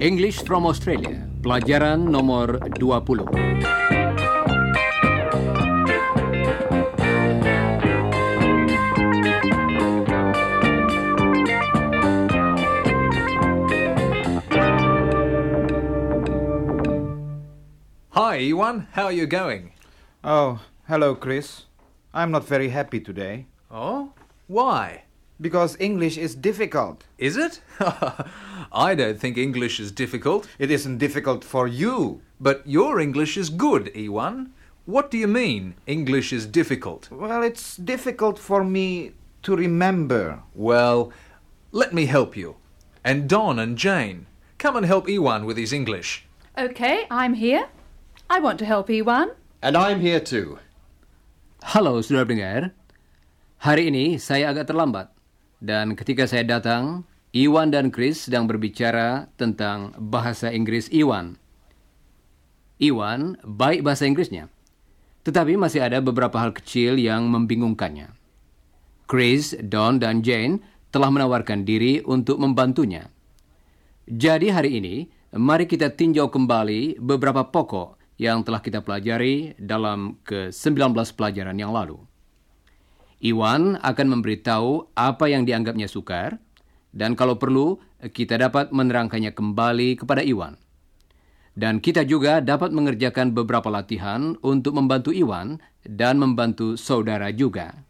English from Australia, pelajaran nomor 20. Hi, Ewan. How are you going? Oh, hello, Chris. I'm not very happy today Oh? Why? because English is difficult. Is it? I don't think English is difficult, It isn't difficult for you. but your English is good, Ewan. What do you mean, English is difficult? Well, it's difficult for me to remember. Well, let me help you. And Don and Jane, come and help Ewan with his English. Okay, I'm here. I want to help Ewan. And I'm here too. Halo saudara pendengar, hari ini saya agak terlambat. Dan ketika saya datang, Iwan dan Chris sedang berbicara tentang bahasa Inggris Iwan. Iwan baik bahasa Inggrisnya, tetapi masih ada beberapa hal kecil yang membingungkannya. Chris, Don, dan Jane telah menawarkan diri untuk membantunya. Jadi hari ini, mari kita tinjau kembali beberapa pokok yang telah kita pelajari dalam ke-19 pelajaran yang lalu. Iwan akan memberitahu apa yang dianggapnya sukar, dan kalau perlu, kita dapat menerangkannya kembali kepada Iwan. Dan kita juga dapat mengerjakan beberapa latihan untuk membantu Iwan dan membantu saudara juga.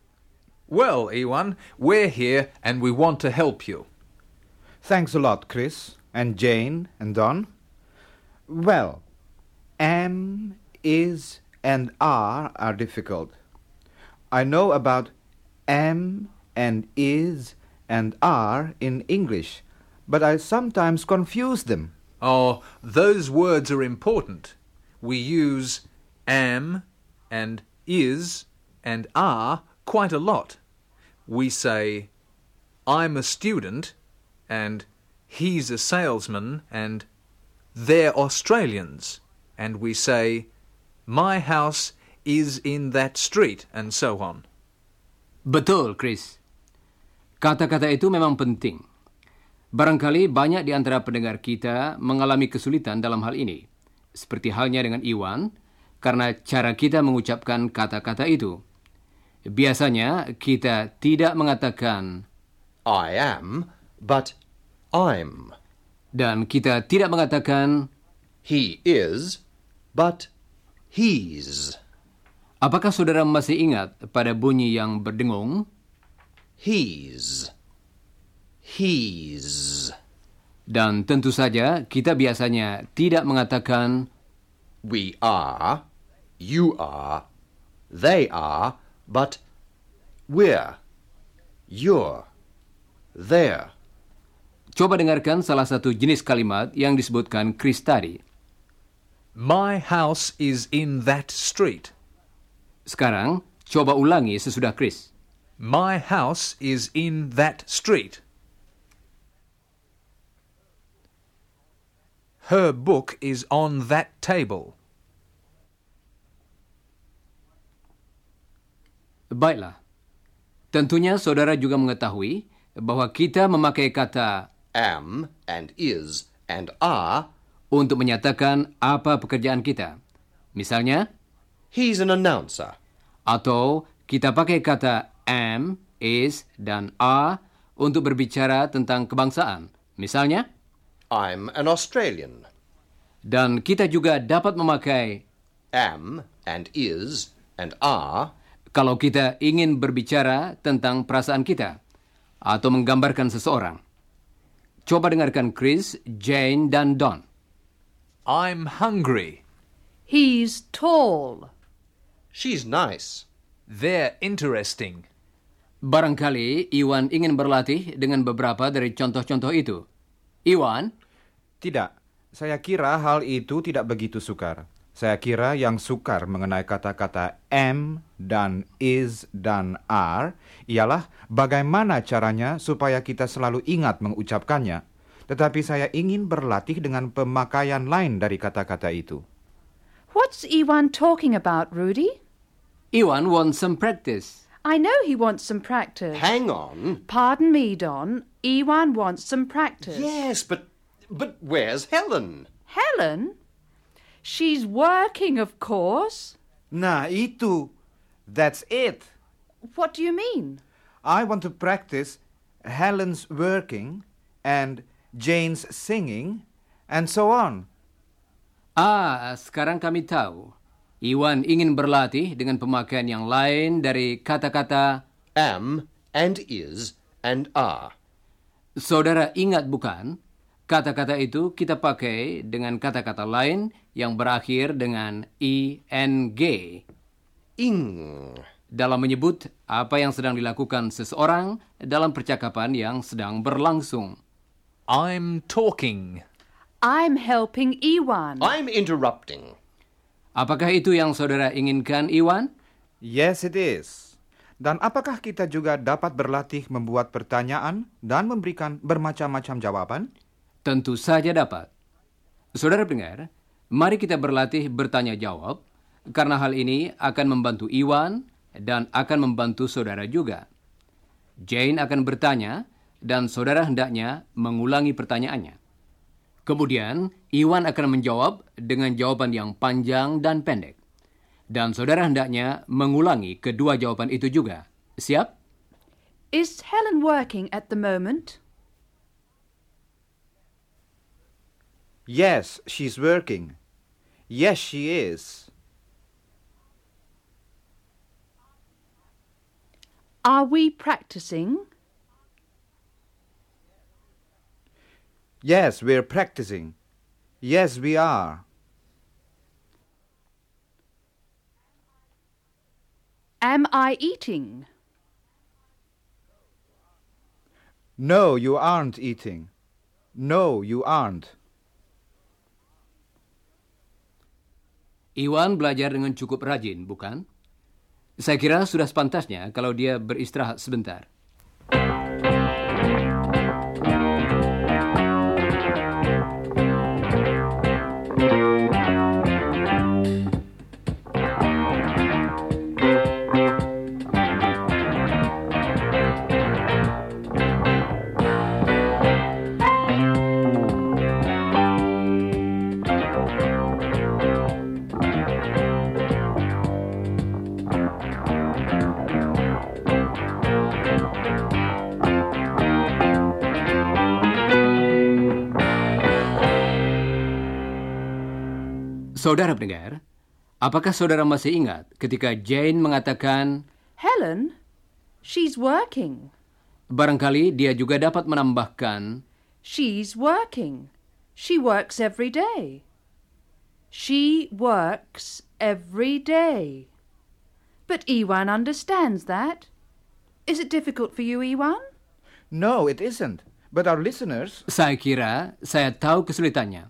Well, Ewan, we're here and we want to help you. Thanks a lot, Chris, and Jane, and Don. Well, am, is, and are are difficult. I know about am and is and are in English, but I sometimes confuse them. Oh, those words are important. We use am and is and are quite a lot. We say, I'm a student, and he's a salesman, and they're Australians. And we say, my house is in that street, and so on. Betul, Chris. Kata-kata itu memang penting. Barangkali banyak di antara pendengar kita mengalami kesulitan dalam hal ini. Seperti halnya dengan Iwan, karena cara kita mengucapkan kata-kata itu. Biasanya kita tidak mengatakan I am, but I'm. dan kita tidak mengatakan He is, but he's. apakah saudara masih ingat pada bunyi yang berdengung? He's. He's. Dan tentu saja kita biasanya tidak mengatakan We are, you are, they are, but we're, you're, they're. Coba dengarkan salah satu jenis kalimat yang disebutkan Chris tadi. My house is in that street. Sekarang, coba ulangi sesudah Chris. My house is in that street. Her book is on that table. Baiklah. Tentunya saudara juga mengetahui bahwa kita memakai kata Am and is and are. Untuk menyatakan apa pekerjaan kita. Misalnya, He's an announcer. atau kita pakai kata am, is, dan are untuk berbicara tentang kebangsaan. Misalnya, I'm an Australian. dan kita juga dapat memakai Am and is and are. kalau kita ingin berbicara tentang perasaan kita atau menggambarkan seseorang. Coba dengarkan Chris, Jane, dan Don. I'm hungry. He's tall. She's nice. They're interesting. Barangkali Iwan ingin berlatih dengan beberapa dari contoh-contoh itu. Iwan, Tidak, saya kira hal itu tidak begitu sukar. Saya kira yang sukar mengenai kata-kata am dan is dan are ialah bagaimana caranya supaya kita selalu ingat mengucapkannya. Tetapi saya ingin berlatih dengan pemakaian lain dari kata-kata itu. What's Iwan talking about, Rudy? Iwan wants some practice. I know he wants some practice. Hang on. Pardon me, Don. Iwan wants some practice. Yes, but but where's Helen? Helen? She's working, of course. Nah, itu. That's it. What do you mean? I want to practice Helen's working and Jane's singing and so on. Ah, sekarang kami tahu. Iwan ingin berlatih dengan pemakaian yang lain dari kata-kata Am and is and are. Saudara ingat bukan? Kata-kata itu kita pakai dengan kata-kata lain yang berakhir dengan ing Ing. dalam menyebut apa yang sedang dilakukan seseorang dalam percakapan yang sedang berlangsung. I'm talking. I'm helping Iwan. I'm interrupting. Apakah itu yang saudara inginkan, Iwan? Yes, it is. Dan apakah kita juga dapat berlatih membuat pertanyaan dan memberikan bermacam-macam jawaban? Tentu saja dapat. Saudara pendengar, mari kita berlatih bertanya jawab, karena hal ini akan membantu Iwan dan akan membantu saudara juga. Jane akan bertanya, dan saudara hendaknya mengulangi pertanyaannya. Kemudian, Iwan akan menjawab dengan jawaban yang panjang dan pendek. Dan saudara hendaknya mengulangi kedua jawaban itu juga. Siap? Is Helen working at the moment? Yes, she's working. Yes, she is. Are we practicing? Yes, we're practicing. Yes, we are. Am I eating? No, you aren't eating. No, you aren't. Iwan belajar dengan cukup rajin, bukan? Saya kira sudah sepantasnya kalau dia beristirahat sebentar. Saudara pendengar, apakah saudara masih ingat ketika Jane mengatakan Helen? She's working. barangkali dia juga dapat menambahkan She's working. She works every day. She works every day. But Iwan understands that. Is it difficult for you, Iwan? No, it isn't. But our listeners. Saya kira saya tahu kesulitannya.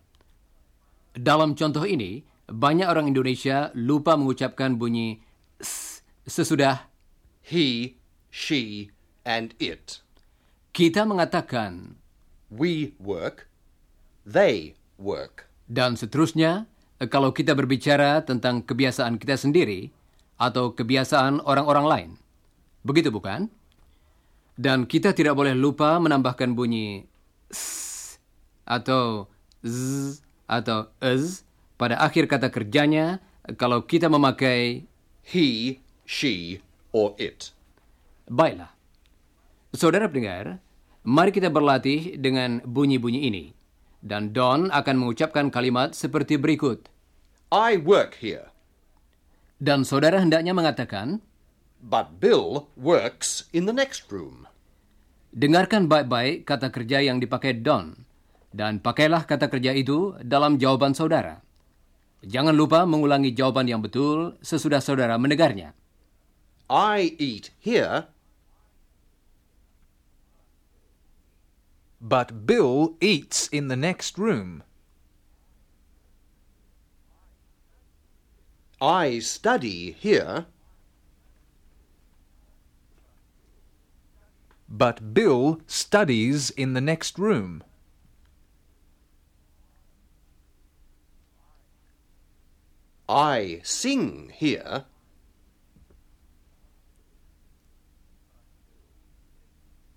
Dalam contoh ini, banyak orang Indonesia lupa mengucapkan bunyi s sesudah He, she, and it. kita mengatakan We work. They work. dan seterusnya kalau kita berbicara tentang kebiasaan kita sendiri atau kebiasaan orang-orang lain. Begitu bukan? Dan kita tidak boleh lupa menambahkan bunyi s atau z atau ez pada akhir kata kerjanya kalau kita memakai He, she, or it. Baiklah. Saudara pendengar, mari kita berlatih dengan bunyi-bunyi ini. Dan Don akan mengucapkan kalimat seperti berikut. I work here, Dan saudara hendaknya mengatakan, but Bill works in the next room. dengarkan baik-baik kata kerja yang dipakai Don. Dan pakailah kata kerja itu dalam jawaban saudara. Jangan lupa mengulangi jawaban yang betul sesudah saudara mendengarnya. I eat here, But Bill eats in the next room. I study here, But Bill studies in the next room. I sing here.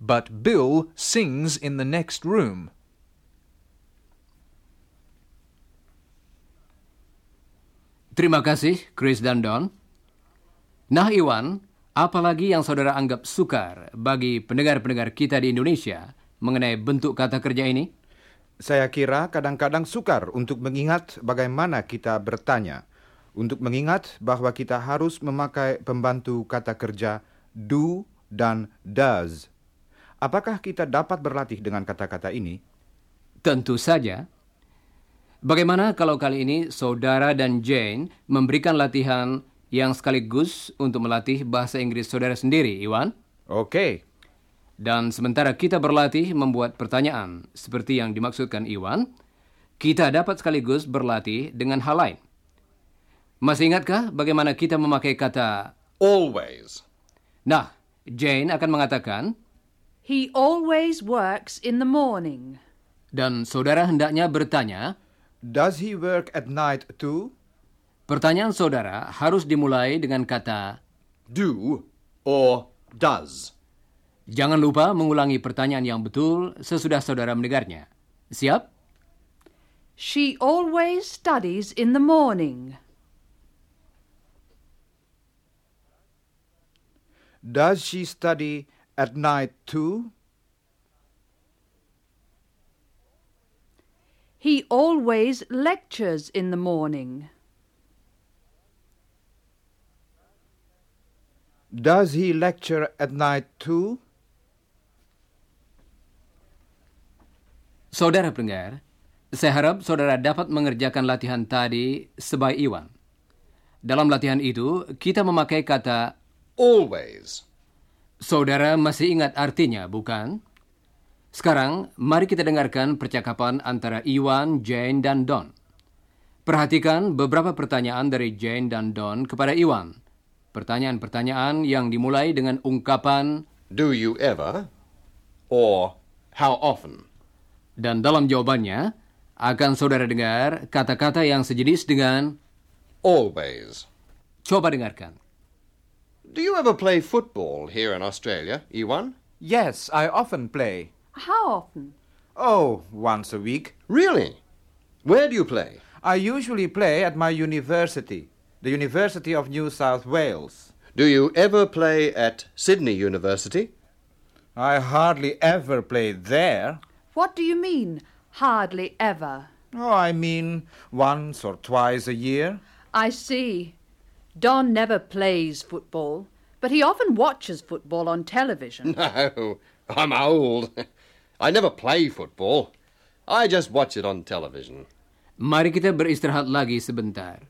But Bill sings in the next room. Terima kasih, Chris dan Don. Nah, Iwan, apalagi yang saudara anggap sukar bagi pendengar-pendengar kita di Indonesia mengenai bentuk kata kerja ini? Saya kira kadang-kadang sukar untuk mengingat bagaimana kita bertanya. Untuk mengingat bahwa kita harus memakai pembantu kata kerja do dan does. Apakah kita dapat berlatih dengan kata-kata ini? Tentu saja. Bagaimana kalau kali ini saudara dan Jane memberikan latihan yang sekaligus untuk melatih bahasa Inggris saudara sendiri, Iwan? Oke. Dan sementara kita berlatih membuat pertanyaan seperti yang dimaksudkan Iwan, kita dapat sekaligus berlatih dengan hal lain. Masih ingatkah bagaimana kita memakai kata Always. Nah, Jane akan mengatakan, He always works in the morning. dan saudara hendaknya bertanya, Does he work at night too? pertanyaan saudara harus dimulai dengan kata Do or does. Jangan lupa mengulangi pertanyaan yang betul sesudah saudara mendengarnya. Siap? She always studies in the morning. Does she study at night too? He always lectures in the morning. Does he lecture at night too? Saudara pendengar, saya harap saudara dapat mengerjakan latihan tadi sebaik Iwan. Dalam latihan itu, kita memakai kata Always. saudara masih ingat artinya, bukan? Sekarang, mari kita dengarkan percakapan antara Iwan, Jane, dan Don. Perhatikan beberapa pertanyaan dari Jane dan Don kepada Iwan. Pertanyaan-pertanyaan yang dimulai dengan ungkapan Do you ever? Or how often? dan dalam jawabannya akan saudara dengar kata-kata yang sejenis dengan Always. coba dengarkan. Do you ever play football here in Australia, Ewan? Yes, I often play. How often? Oh, once a week. Really? Where do you play? I usually play at my university, the University of New South Wales. Do you ever play at Sydney University? I hardly ever play there. What do you mean, hardly ever? Oh, I mean once or twice a year. I see. Don never plays football, but he often watches football on television. No, I'm old. I never play football. I just watch it on television. Mari kita beristirahat lagi sebentar.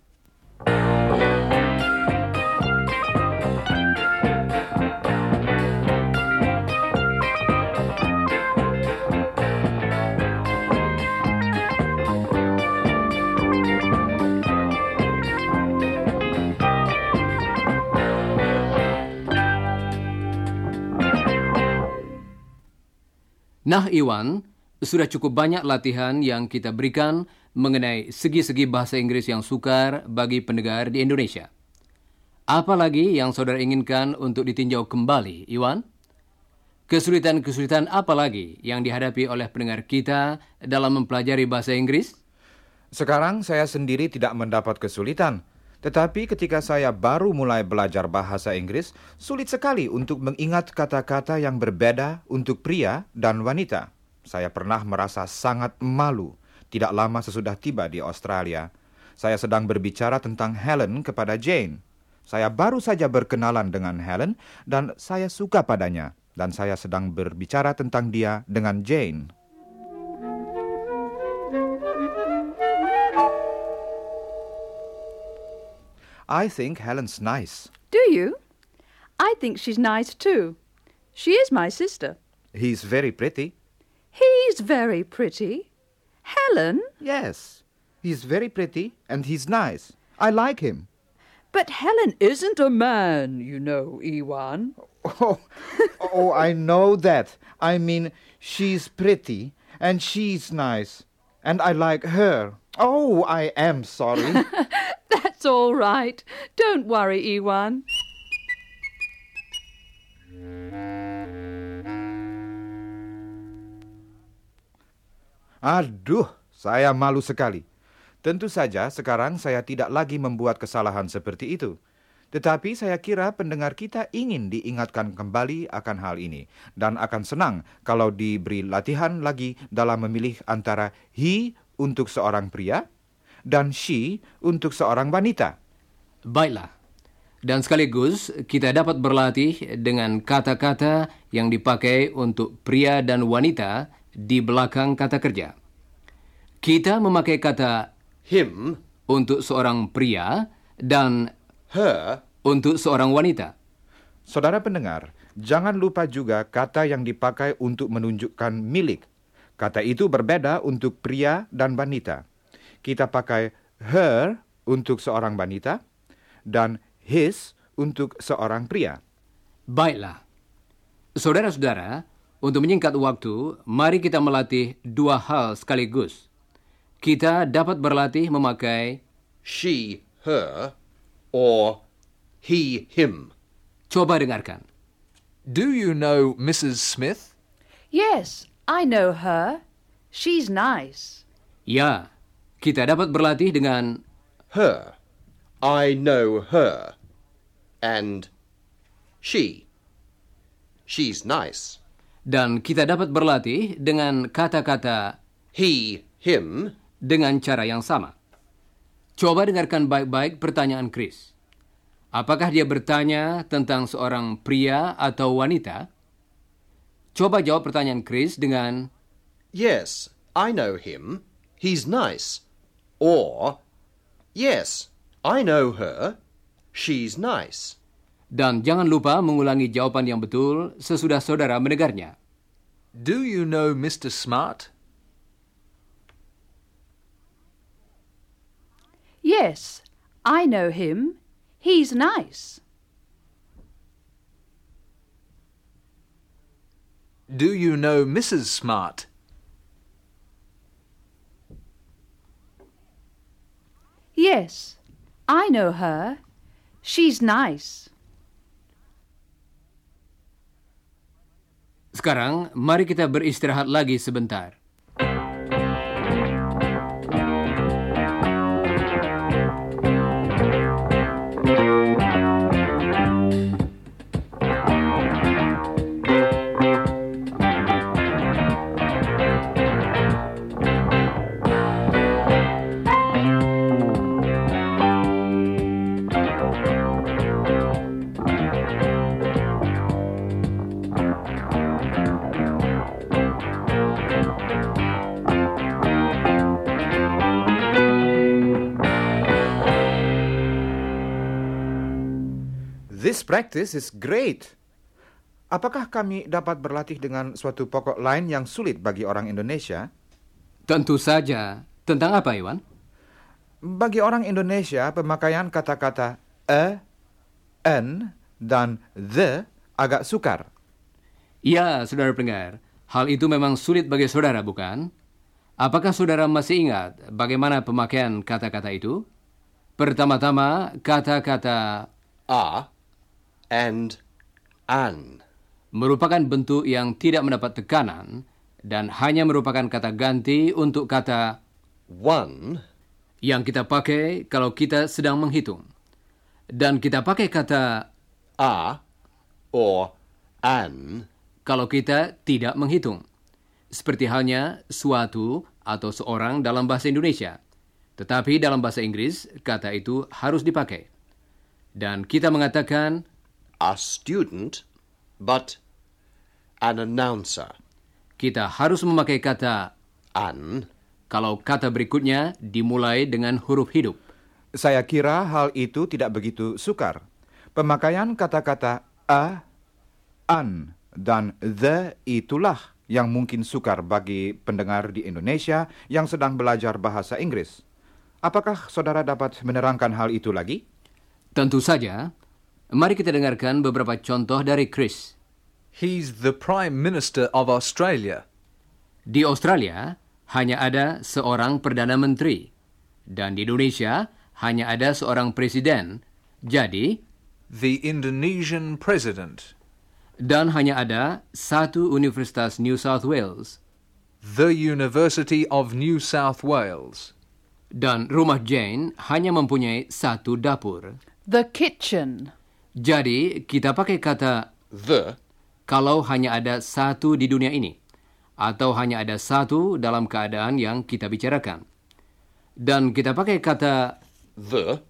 Nah, Iwan, sudah cukup banyak latihan yang kita berikan mengenai segi-segi bahasa Inggris yang sukar bagi pendengar di Indonesia. Apalagi yang saudara inginkan untuk ditinjau kembali, Iwan? Kesulitan-kesulitan apa lagi yang dihadapi oleh pendengar kita dalam mempelajari bahasa Inggris? Sekarang saya sendiri tidak mendapat kesulitan. Tetapi ketika saya baru mulai belajar bahasa Inggris, sulit sekali untuk mengingat kata-kata yang berbeda untuk pria dan wanita. Saya pernah merasa sangat malu tidak lama sesudah tiba di Australia. Saya sedang berbicara tentang Helen kepada Jane. Saya baru saja berkenalan dengan Helen dan saya suka padanya. Dan saya sedang berbicara tentang dia dengan Jane. I think Helen's nice. Do you? I think she's nice too. She is my sister. He's very pretty. He's very pretty. Helen? Yes, he's very pretty and he's nice. I like him. But Helen isn't a man, you know, Ewan. Oh, oh, I know that. I mean, she's pretty and she's nice, and I like her. Oh, I am sorry. That's all right. Don't worry, Iwan. Aduh, saya malu sekali. Tentu saja sekarang saya tidak lagi membuat kesalahan seperti itu. Tetapi saya kira pendengar kita ingin diingatkan kembali akan hal ini dan akan senang kalau diberi latihan lagi dalam memilih antara he untuk seorang pria dan she untuk seorang wanita. Baiklah. Dan sekaligus kita dapat berlatih dengan kata-kata yang dipakai untuk pria dan wanita di belakang kata kerja. Kita memakai kata Him, untuk seorang pria dan her, untuk seorang wanita. Saudara pendengar, jangan lupa juga kata yang dipakai untuk menunjukkan milik. Kata itu berbeda untuk pria dan wanita. Kita pakai her untuk seorang wanita dan his untuk seorang pria. Baiklah. Saudara-saudara, untuk menyingkat waktu, mari kita melatih dua hal sekaligus. Kita dapat berlatih memakai she, her, or he, him. coba dengarkan. Do you know Mrs. Smith? Yes, I know her. She's nice. Ya, kita dapat berlatih dengan Her, I know her. And she, she's nice. dan kita dapat berlatih dengan kata-kata He, him, dengan cara yang sama. Coba dengarkan baik-baik pertanyaan Chris. Apakah dia bertanya tentang seorang pria atau wanita? Coba jawab pertanyaan Chris dengan yes, I know him. He's nice. Or, yes, I know her. She's nice. dan jangan lupa mengulangi jawaban yang betul sesudah saudara mendengarnya. Do you know Mr. Smart? Yes, I know him. He's nice. Do you know Mrs. Smart? Yes, I know her. She's nice. Sekarang, mari kita beristirahat lagi sebentar. This practice is great. Apakah kami dapat berlatih dengan suatu pokok lain yang sulit bagi orang Indonesia? Tentu saja. Tentang apa, Iwan? Bagi orang Indonesia, pemakaian kata-kata a, an, dan the agak sukar. Ya, saudara pendengar. Hal itu memang sulit bagi saudara, bukan? Apakah saudara masih ingat bagaimana pemakaian kata-kata itu? Pertama-tama, kata-kata A and an. merupakan bentuk yang tidak mendapat tekanan dan hanya merupakan kata ganti untuk kata One, yang kita pakai kalau kita sedang menghitung. Dan kita pakai kata a, or an, kalau kita tidak menghitung. Seperti halnya suatu atau seorang dalam bahasa Indonesia. Tetapi dalam bahasa Inggris, kata itu harus dipakai. Dan kita mengatakan a student, but an announcer. kita harus memakai kata An, kalau kata berikutnya dimulai dengan huruf hidup. Saya kira hal itu tidak begitu sukar. Pemakaian kata-kata a, an, dan the itulah yang mungkin sukar bagi pendengar di Indonesia yang sedang belajar bahasa Inggris. Apakah saudara dapat menerangkan hal itu lagi? Tentu saja, mari kita dengarkan beberapa contoh dari Chris. He's the Prime Minister of Australia. Di Australia, hanya ada seorang Perdana Menteri. Dan di Indonesia hanya ada seorang presiden. Jadi, The Indonesian president. dan hanya ada satu Universitas New South Wales. The University of New South Wales. Dan rumah Jane hanya mempunyai satu dapur. The kitchen. Jadi, kita pakai kata The kalau hanya ada satu di dunia ini, atau hanya ada satu dalam keadaan yang kita bicarakan. Dan kita pakai kata the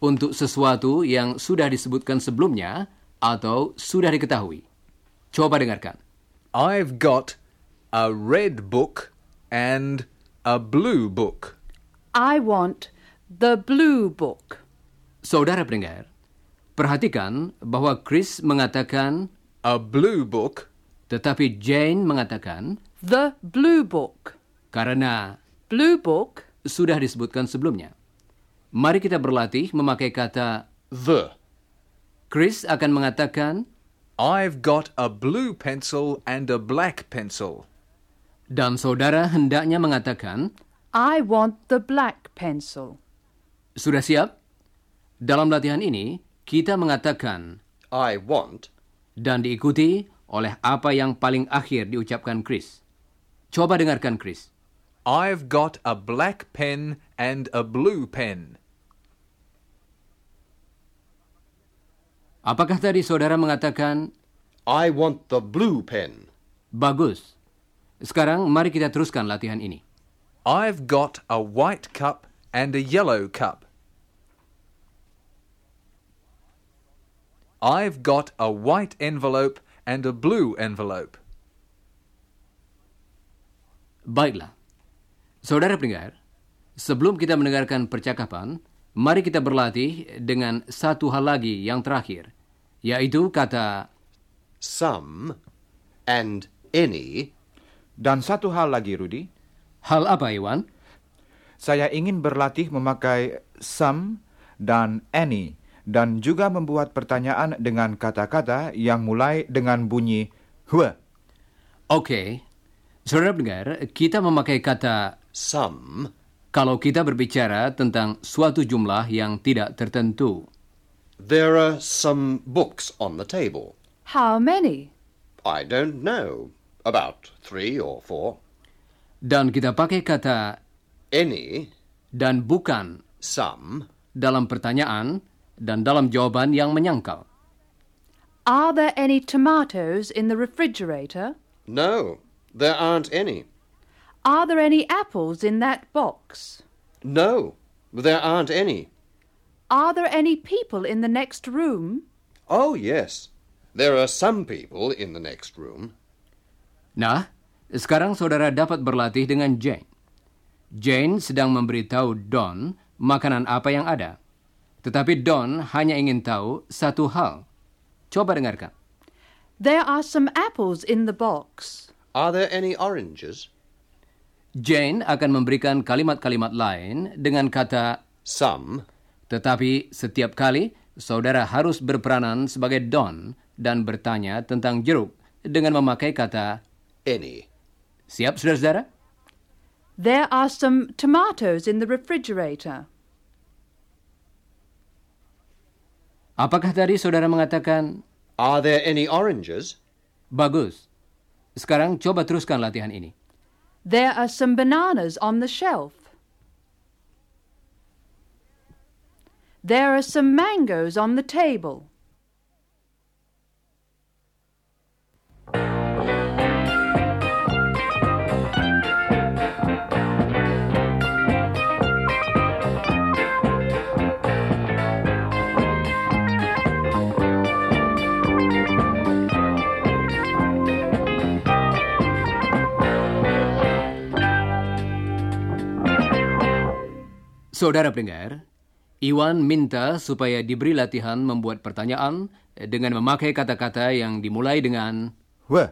untuk sesuatu yang sudah disebutkan sebelumnya atau sudah diketahui. Coba dengarkan. I've got a red book and a blue book. I want the blue book. Saudara pendengar, perhatikan bahwa Chris mengatakan A blue book tetapi Jane mengatakan The blue book. karena Blue book. sudah disebutkan sebelumnya. Mari kita berlatih memakai kata the Chris akan mengatakan I've got a blue pencil and a black pencil. dan saudara hendaknya mengatakan I want the black pencil. Sudah siap? Dalam latihan ini, kita mengatakan I want dan diikuti oleh apa yang paling akhir diucapkan Chris. Coba dengarkan Chris. I've got a black pen and a blue pen. Apakah tadi saudara mengatakan I want the blue pen. bagus? Sekarang mari kita teruskan latihan ini. I've got a white cup and a yellow cup. I've got a white envelope and a blue envelope. Baiklah. Saudara pendengar, sebelum kita mendengarkan percakapan, mari kita berlatih dengan satu hal lagi yang terakhir, yaitu kata Some and any Dan satu hal lagi, Rudy. hal apa, Iwan? Saya ingin berlatih memakai some dan any dan juga membuat pertanyaan dengan kata-kata yang mulai dengan bunyi hue. Oke, saudara pendengar, kita memakai kata some kalau kita berbicara tentang suatu jumlah yang tidak tertentu. there are some books on the table. How many? I don't know. About three or four. Dan kita pakai kata Any, dan bukan some, dalam pertanyaan dan dalam jawaban yang menyangkal. Are there any tomatoes in the refrigerator? no, there aren't any. Are there any apples in that box? No, there aren't any. Are there any people in the next room? Oh, yes. There are some people in the next room. Nah, sekarang saudara dapat berlatih dengan Jane. Jane sedang memberitahu Don makanan apa yang ada. Tetapi Don hanya ingin tahu satu hal. Coba dengarkan. There are some apples in the box. Are there any oranges? Jane akan memberikan kalimat-kalimat lain dengan kata Some. tetapi setiap kali saudara harus berperanan sebagai Don dan bertanya tentang jeruk dengan memakai kata Any. siap saudara-saudara? There are some tomatoes in the refrigerator. Apakah tadi saudara mengatakan Are there any oranges? bagus? Sekarang coba teruskan latihan ini. There are some bananas on the shelf. There are some mangoes on the table. Saudara pendengar, Iwan minta supaya diberi latihan membuat pertanyaan dengan memakai kata-kata yang dimulai dengan Hue.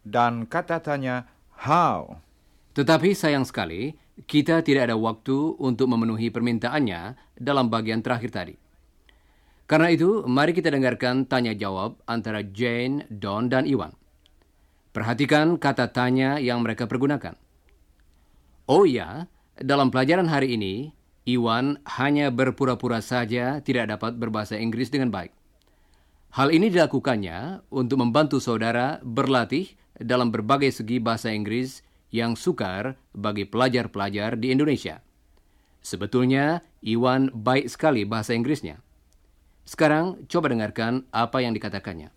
Dan kata tanya how. tetapi sayang sekali kita tidak ada waktu untuk memenuhi permintaannya dalam bagian terakhir tadi. Karena itu, mari kita dengarkan tanya jawab antara Jane, Don, dan Iwan. Perhatikan kata tanya yang mereka pergunakan. Oh ya, dalam pelajaran hari ini, Iwan hanya berpura-pura saja tidak dapat berbahasa Inggris dengan baik. Hal ini dilakukannya untuk membantu saudara berlatih dalam berbagai segi bahasa Inggris yang sukar bagi pelajar-pelajar di Indonesia. Sebetulnya, Iwan baik sekali bahasa Inggrisnya. Sekarang, coba dengarkan apa yang dikatakannya.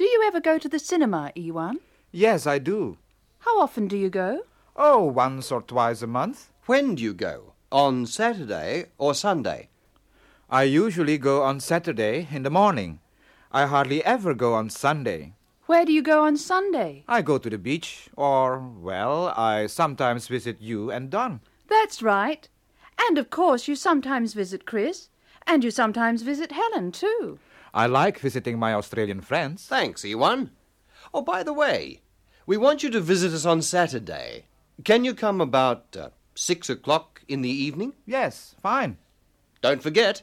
Do you ever go to the cinema, Iwan? Yes, I do. How often do you go? Oh, once or twice a month. When do you go? On Saturday or Sunday? I usually go on Saturday in the morning. I hardly ever go on Sunday. Where do you go on Sunday? I go to the beach, or, well, I sometimes visit you and Don. That's right. And of course, you sometimes visit Chris, and you sometimes visit Helen, too. I like visiting my Australian friends. Thanks, Ewan. Oh, by the way, we want you to visit us on Saturday. Can you come about uh, six o'clock in the evening? Yes, fine. Don't forget,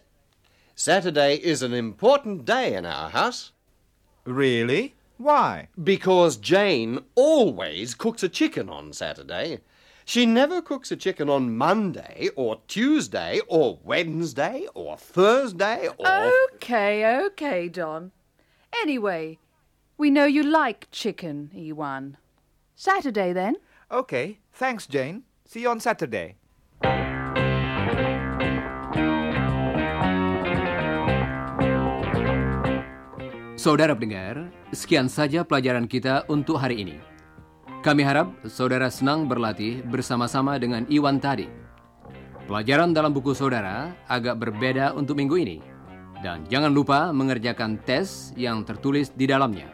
Saturday is an important day in our house Really? Why? because Jane always cooks a chicken on Saturday. She never cooks a chicken on Monday or Tuesday or Wednesday or Thursday or. Okay, okay, Don. Anyway, we know you like chicken, Ewan. Saturday, then. Okay, thanks, Jane. See you on Saturday. Saudara pendengar, sekian saja pelajaran kita untuk hari ini. Kami harap saudara senang berlatih bersama-sama dengan Iwan tadi. Pelajaran dalam buku saudara agak berbeda untuk minggu ini. Dan jangan lupa mengerjakan tes yang tertulis di dalamnya.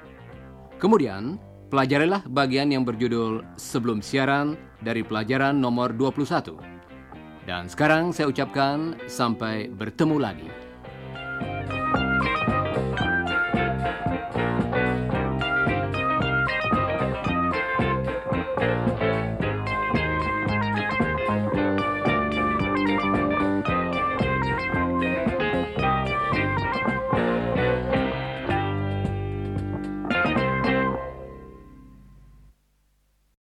Kemudian, pelajarilah bagian yang berjudul Sebelum Siaran dari pelajaran nomor 21. Dan sekarang saya ucapkan sampai bertemu lagi.